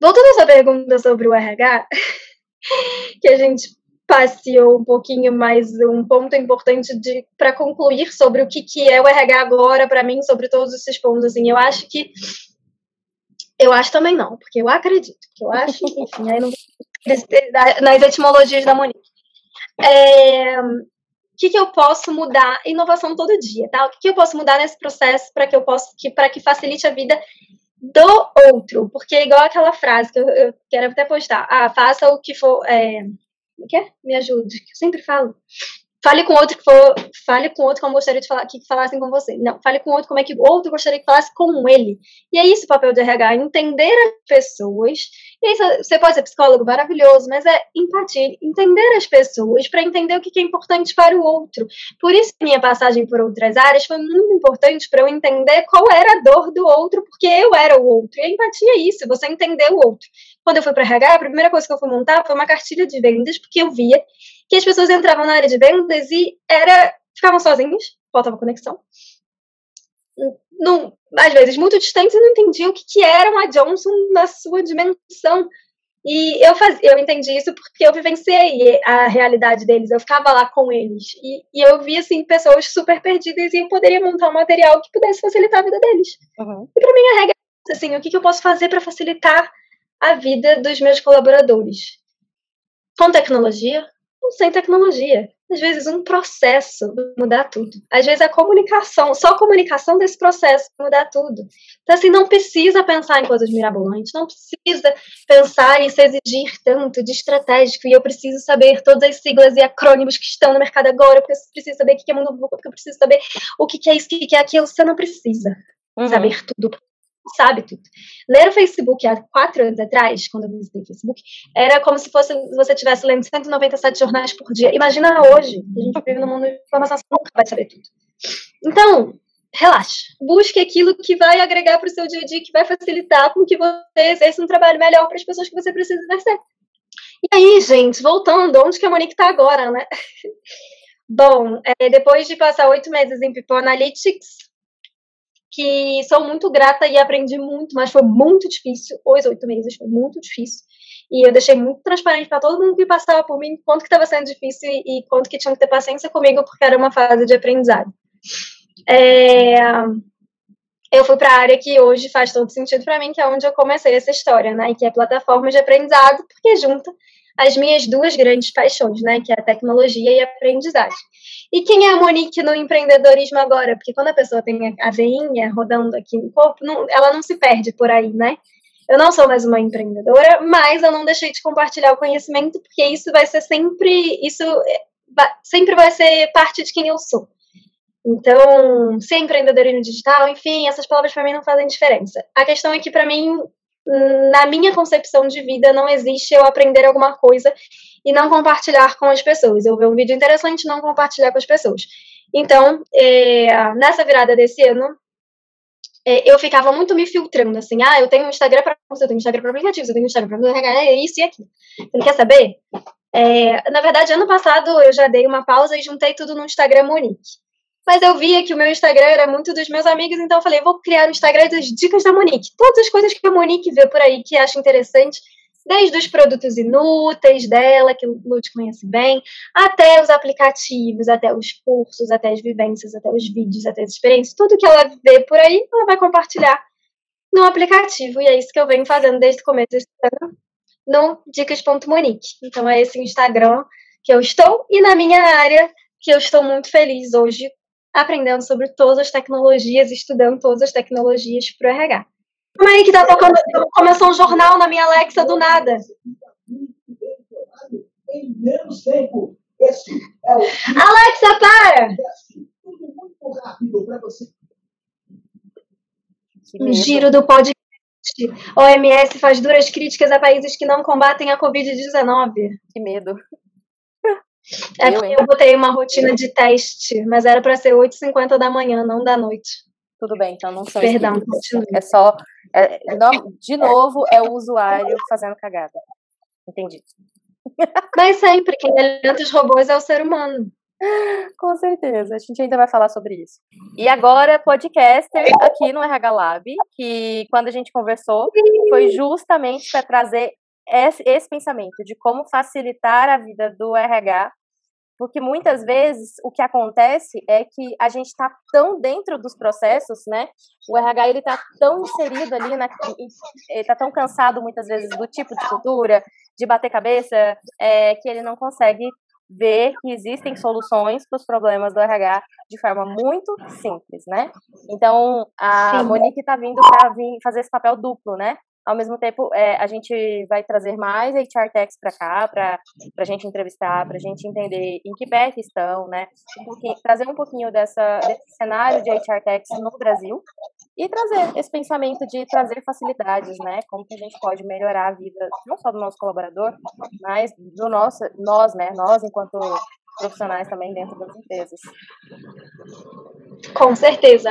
Voltando à sua pergunta sobre o RH, que a gente passeou um pouquinho mais um ponto importante para concluir sobre o que, que é o RH agora para mim sobre todos esses pontos assim eu acho que eu acho também não porque eu acredito que eu acho enfim aí não nas etimologias da Monique é, que, que eu posso mudar? Inovação todo dia, tá? O que, que eu posso mudar nesse processo para que eu possa, que, para que facilite a vida do outro? Porque é igual aquela frase que eu, eu quero até postar. Ah, faça o que for. É, o que é? Me ajude, que eu sempre falo. Fale com outro que for, fale com outro como gostaria de falar que falassem com você. Não, fale com outro como é que outro gostaria que falasse com ele. E é isso o papel do RH, entender as pessoas. E aí, você pode ser psicólogo maravilhoso, mas é empatia, entender as pessoas para entender o que é importante para o outro. Por isso minha passagem por outras áreas foi muito importante para eu entender qual era a dor do outro, porque eu era o outro. E a empatia é isso, você entender o outro. Quando eu fui para RH, a primeira coisa que eu fui montar foi uma cartilha de vendas, porque eu via que as pessoas entravam na área de vendas e era ficavam sozinhas, faltava conexão. Não, às vezes muito distantes e não entendiam o que, que era uma Johnson na sua dimensão. E eu, faz, eu entendi isso porque eu vivenciei a realidade deles, eu ficava lá com eles. E, e eu via, assim, pessoas super perdidas e eu poderia montar um material que pudesse facilitar a vida deles. Uhum. E para mim a regra é assim, o que, que eu posso fazer para facilitar a vida dos meus colaboradores? Com tecnologia, sem tecnologia. Às vezes um processo mudar tudo. Às vezes a comunicação, só a comunicação desse processo mudar tudo. Então, assim, não precisa pensar em coisas mirabolantes, não precisa pensar e se exigir tanto de estratégico, e eu preciso saber todas as siglas e acrônimos que estão no mercado agora, porque eu preciso saber o que é mundo porque eu preciso saber o que é isso, o que é aquilo. Você não precisa uhum. saber tudo sabe tudo. Ler o Facebook há quatro anos atrás, quando eu visitei o Facebook, era como se fosse você estivesse lendo 197 jornais por dia. Imagina hoje, que a gente vive no mundo de informação, você nunca vai saber tudo. Então, relaxe. Busque aquilo que vai agregar para o seu dia a dia, que vai facilitar com que você exerça um trabalho melhor para as pessoas que você precisa exercer. E aí, gente, voltando, onde que a Monique está agora, né? Bom, é, depois de passar oito meses em People Analytics, que sou muito grata e aprendi muito, mas foi muito difícil. Os oito meses foi muito difícil. E eu deixei muito transparente para todo mundo que passava por mim quanto que estava sendo difícil e, quanto que tinha que ter paciência comigo, porque era uma fase de aprendizado. É, eu fui para a área que hoje faz todo sentido para mim, que é onde eu comecei essa história, né? E que é plataforma de aprendizado, porque junta as minhas duas grandes paixões, né? Que é a tecnologia e a aprendizagem. E quem é a Monique no empreendedorismo agora? Porque quando a pessoa tem a veinha rodando aqui no corpo, não, ela não se perde por aí, né? Eu não sou mais uma empreendedora, mas eu não deixei de compartilhar o conhecimento, porque isso vai ser sempre, isso é, sempre vai ser parte de quem eu sou. Então, ser empreendedorismo digital, enfim, essas palavras para mim não fazem diferença. A questão é que para mim, na minha concepção de vida, não existe eu aprender alguma coisa e não compartilhar com as pessoas. Eu ver um vídeo interessante e não compartilhar com as pessoas. Então, é, nessa virada desse ano, é, eu ficava muito me filtrando, assim, ah, eu tenho um Instagram para eu tenho Instagram para aplicativos, eu tenho Instagram para é isso e aquilo. Você quer saber? É, na verdade, ano passado eu já dei uma pausa e juntei tudo no Instagram Monique. Mas eu via que o meu Instagram era muito dos meus amigos, então eu falei, vou criar um Instagram das dicas da Monique. Todas as coisas que a Monique vê por aí que acha interessante, desde os produtos inúteis dela, que o Lute conhece bem, até os aplicativos, até os cursos, até as vivências, até os vídeos, até as experiências, tudo que ela vê por aí, ela vai compartilhar no aplicativo. E é isso que eu venho fazendo desde o começo desse ano no dicas.monique. Então é esse Instagram que eu estou e na minha área que eu estou muito feliz hoje aprendendo sobre todas as tecnologias, estudando todas as tecnologias para o RH. Como aí que tá tocando? Começou um jornal na minha Alexa do nada. Alexa, para! O giro do podcast. OMS faz duras críticas a países que não combatem a Covid-19. Que medo. É eu, eu botei uma rotina de teste, mas era para ser 8h50 da manhã, não da noite. Tudo bem, então não são Perdão, É só. É, de novo, é o usuário fazendo cagada. Entendi. Mas sempre, quem alimenta os robôs é o ser humano. Com certeza, a gente ainda vai falar sobre isso. E agora, podcaster aqui no RH Lab, que quando a gente conversou, foi justamente para trazer esse, esse pensamento de como facilitar a vida do RH porque muitas vezes o que acontece é que a gente está tão dentro dos processos, né? O RH ele está tão inserido ali, na, ele está tão cansado muitas vezes do tipo de cultura, de bater cabeça, é, que ele não consegue ver que existem soluções para os problemas do RH de forma muito simples, né? Então, a Sim. Monique está vindo para fazer esse papel duplo, né? Ao mesmo tempo, é, a gente vai trazer mais HR Techs para cá, para a gente entrevistar, para a gente entender em que pé que estão, né? Trazer um pouquinho dessa, desse cenário de HR Techs no Brasil e trazer esse pensamento de trazer facilidades, né? Como que a gente pode melhorar a vida não só do nosso colaborador, mas do nosso, nós, né? Nós enquanto profissionais também dentro das empresas. Com certeza.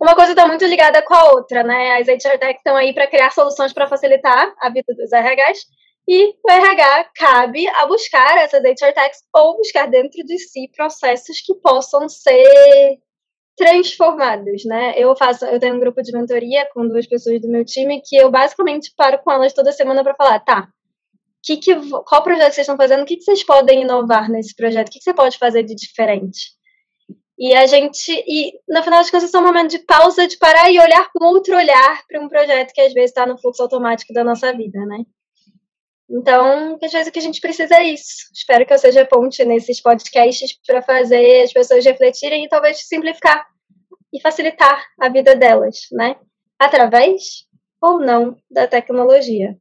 Uma coisa está muito ligada com a outra, né? As HR Tech estão aí para criar soluções para facilitar a vida dos RHs e o RH cabe a buscar essas HR Techs ou buscar dentro de si processos que possam ser transformados, né? Eu faço, eu tenho um grupo de mentoria com duas pessoas do meu time que eu basicamente paro com elas toda semana para falar, tá? Que que, qual projeto vocês estão fazendo? O que, que vocês podem inovar nesse projeto? O que, que você pode fazer de diferente? E a gente, e no final das contas, é um momento de pausa, de parar e olhar com outro olhar para um projeto que às vezes está no fluxo automático da nossa vida, né? Então, às vezes o que a gente precisa é isso. Espero que eu seja ponte nesses podcasts para fazer as pessoas refletirem e talvez simplificar e facilitar a vida delas, né? Através ou não da tecnologia.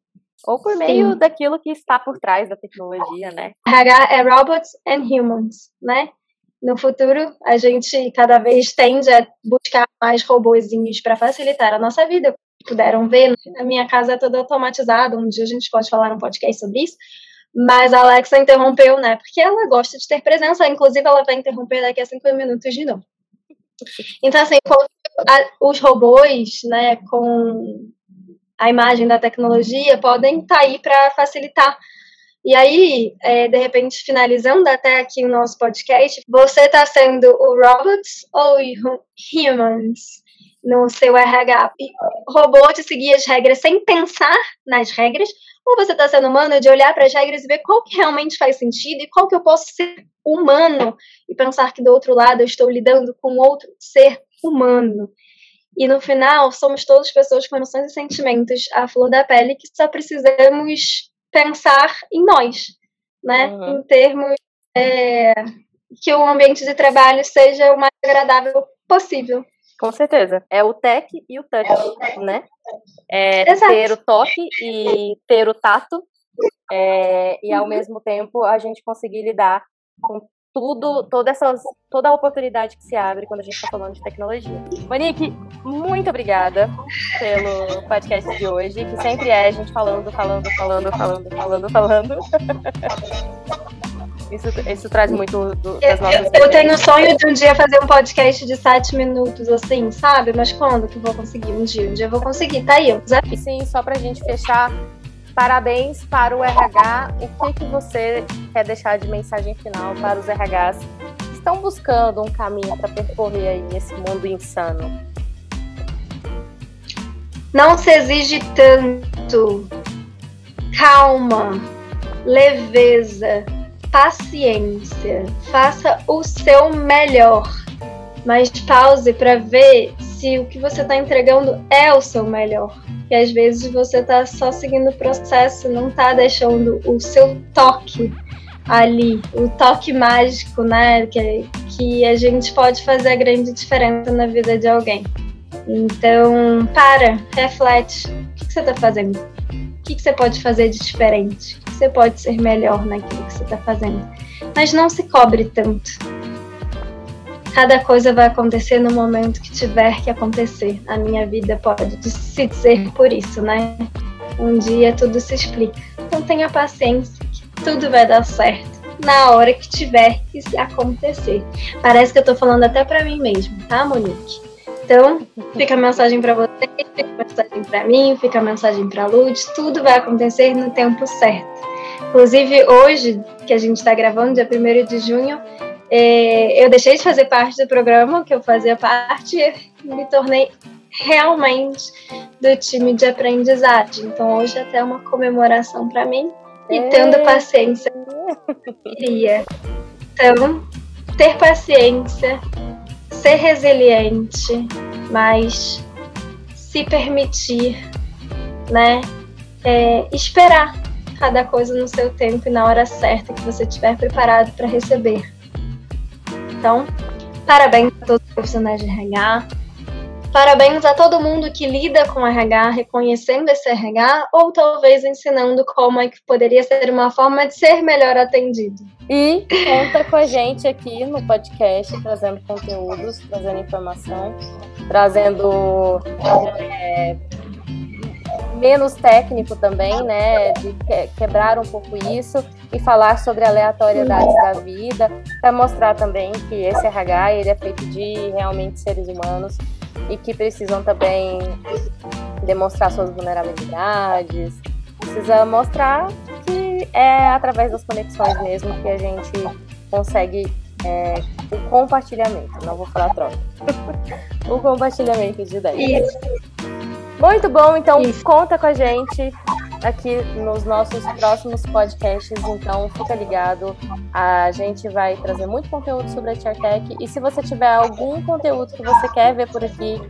Ou por meio Sim. daquilo que está por trás da tecnologia, né? RH é robots and humans, né? No futuro, a gente cada vez tende a buscar mais robozinhos para facilitar a nossa vida. Puderam ver, a minha casa é toda automatizada. Um dia a gente pode falar um podcast sobre isso. Mas a Alexa interrompeu, né? Porque ela gosta de ter presença. Inclusive, ela vai interromper daqui a cinco minutos de novo. Então, assim, os robôs, né, com a imagem da tecnologia, podem estar tá aí para facilitar. E aí, é, de repente, finalizando até aqui o nosso podcast, você está sendo o robots ou humans no seu RH? O robô te seguir as regras sem pensar nas regras, ou você está sendo humano de olhar para as regras e ver qual que realmente faz sentido e qual que eu posso ser humano e pensar que do outro lado eu estou lidando com outro ser humano. E no final, somos todas pessoas com emoções e sentimentos à flor da pele que só precisamos pensar em nós, né? Uhum. Em termos é, que o ambiente de trabalho seja o mais agradável possível. Com certeza. É o tech e o touch, né? É ter o toque e ter o tato. É, e ao mesmo tempo a gente conseguir lidar com tudo, toda, essas, toda a oportunidade que se abre quando a gente está falando de tecnologia. Monique, muito obrigada pelo podcast de hoje, que sempre é a gente falando, falando, falando, falando, falando, falando. Isso, isso traz muito do, das nossas Eu, eu tenho o sonho de um dia fazer um podcast de sete minutos, assim, sabe? Mas quando que eu vou conseguir? Um dia, um dia eu vou conseguir. Tá aí, o desafio. Sim, só pra gente fechar, Parabéns para o RH. O que, que você quer deixar de mensagem final para os RHs que estão buscando um caminho para percorrer aí nesse mundo insano? Não se exige tanto. Calma, leveza, paciência. Faça o seu melhor. Mas pause para ver se o que você está entregando é o seu melhor que às vezes você está só seguindo o processo, não está deixando o seu toque ali, o toque mágico, né? Que, que a gente pode fazer a grande diferença na vida de alguém. Então, para, reflete. O que, que você está fazendo? O que, que você pode fazer de diferente? O que você pode ser melhor naquilo que você está fazendo? Mas não se cobre tanto cada coisa vai acontecer no momento que tiver que acontecer. A minha vida pode se dizer por isso, né? Um dia tudo se explica. Então tenha paciência, que tudo vai dar certo na hora que tiver que acontecer. Parece que eu tô falando até para mim mesmo, tá, Monique? Então, fica a mensagem para você, fica a mensagem para mim, fica a mensagem para Lud, tudo vai acontecer no tempo certo. Inclusive, hoje, que a gente está gravando, dia 1 de junho, eu deixei de fazer parte do programa que eu fazia parte e me tornei realmente do time de aprendizagem. Então hoje é até uma comemoração para mim e é. tendo paciência queria. Então, ter paciência, ser resiliente, mas se permitir, né? É, esperar cada coisa no seu tempo e na hora certa que você estiver preparado para receber. Então, parabéns a todos os profissionais de RH, Parabéns a todo mundo que lida com RH, reconhecendo esse RH, ou talvez ensinando como é que poderia ser uma forma de ser melhor atendido. E conta com a gente aqui no podcast, trazendo conteúdos, trazendo informação, trazendo é, menos técnico também, né? De quebrar um pouco isso e falar sobre aleatoriedades da vida, para mostrar também que esse RH ele é feito de realmente seres humanos e que precisam também demonstrar suas vulnerabilidades, precisa mostrar que é através das conexões mesmo que a gente consegue é, o compartilhamento, não vou falar troca, o compartilhamento de ideias. Muito bom, então Isso. conta com a gente aqui nos nossos próximos podcasts, então fica ligado. A gente vai trazer muito conteúdo sobre a Chartec e se você tiver algum conteúdo que você quer ver por aqui,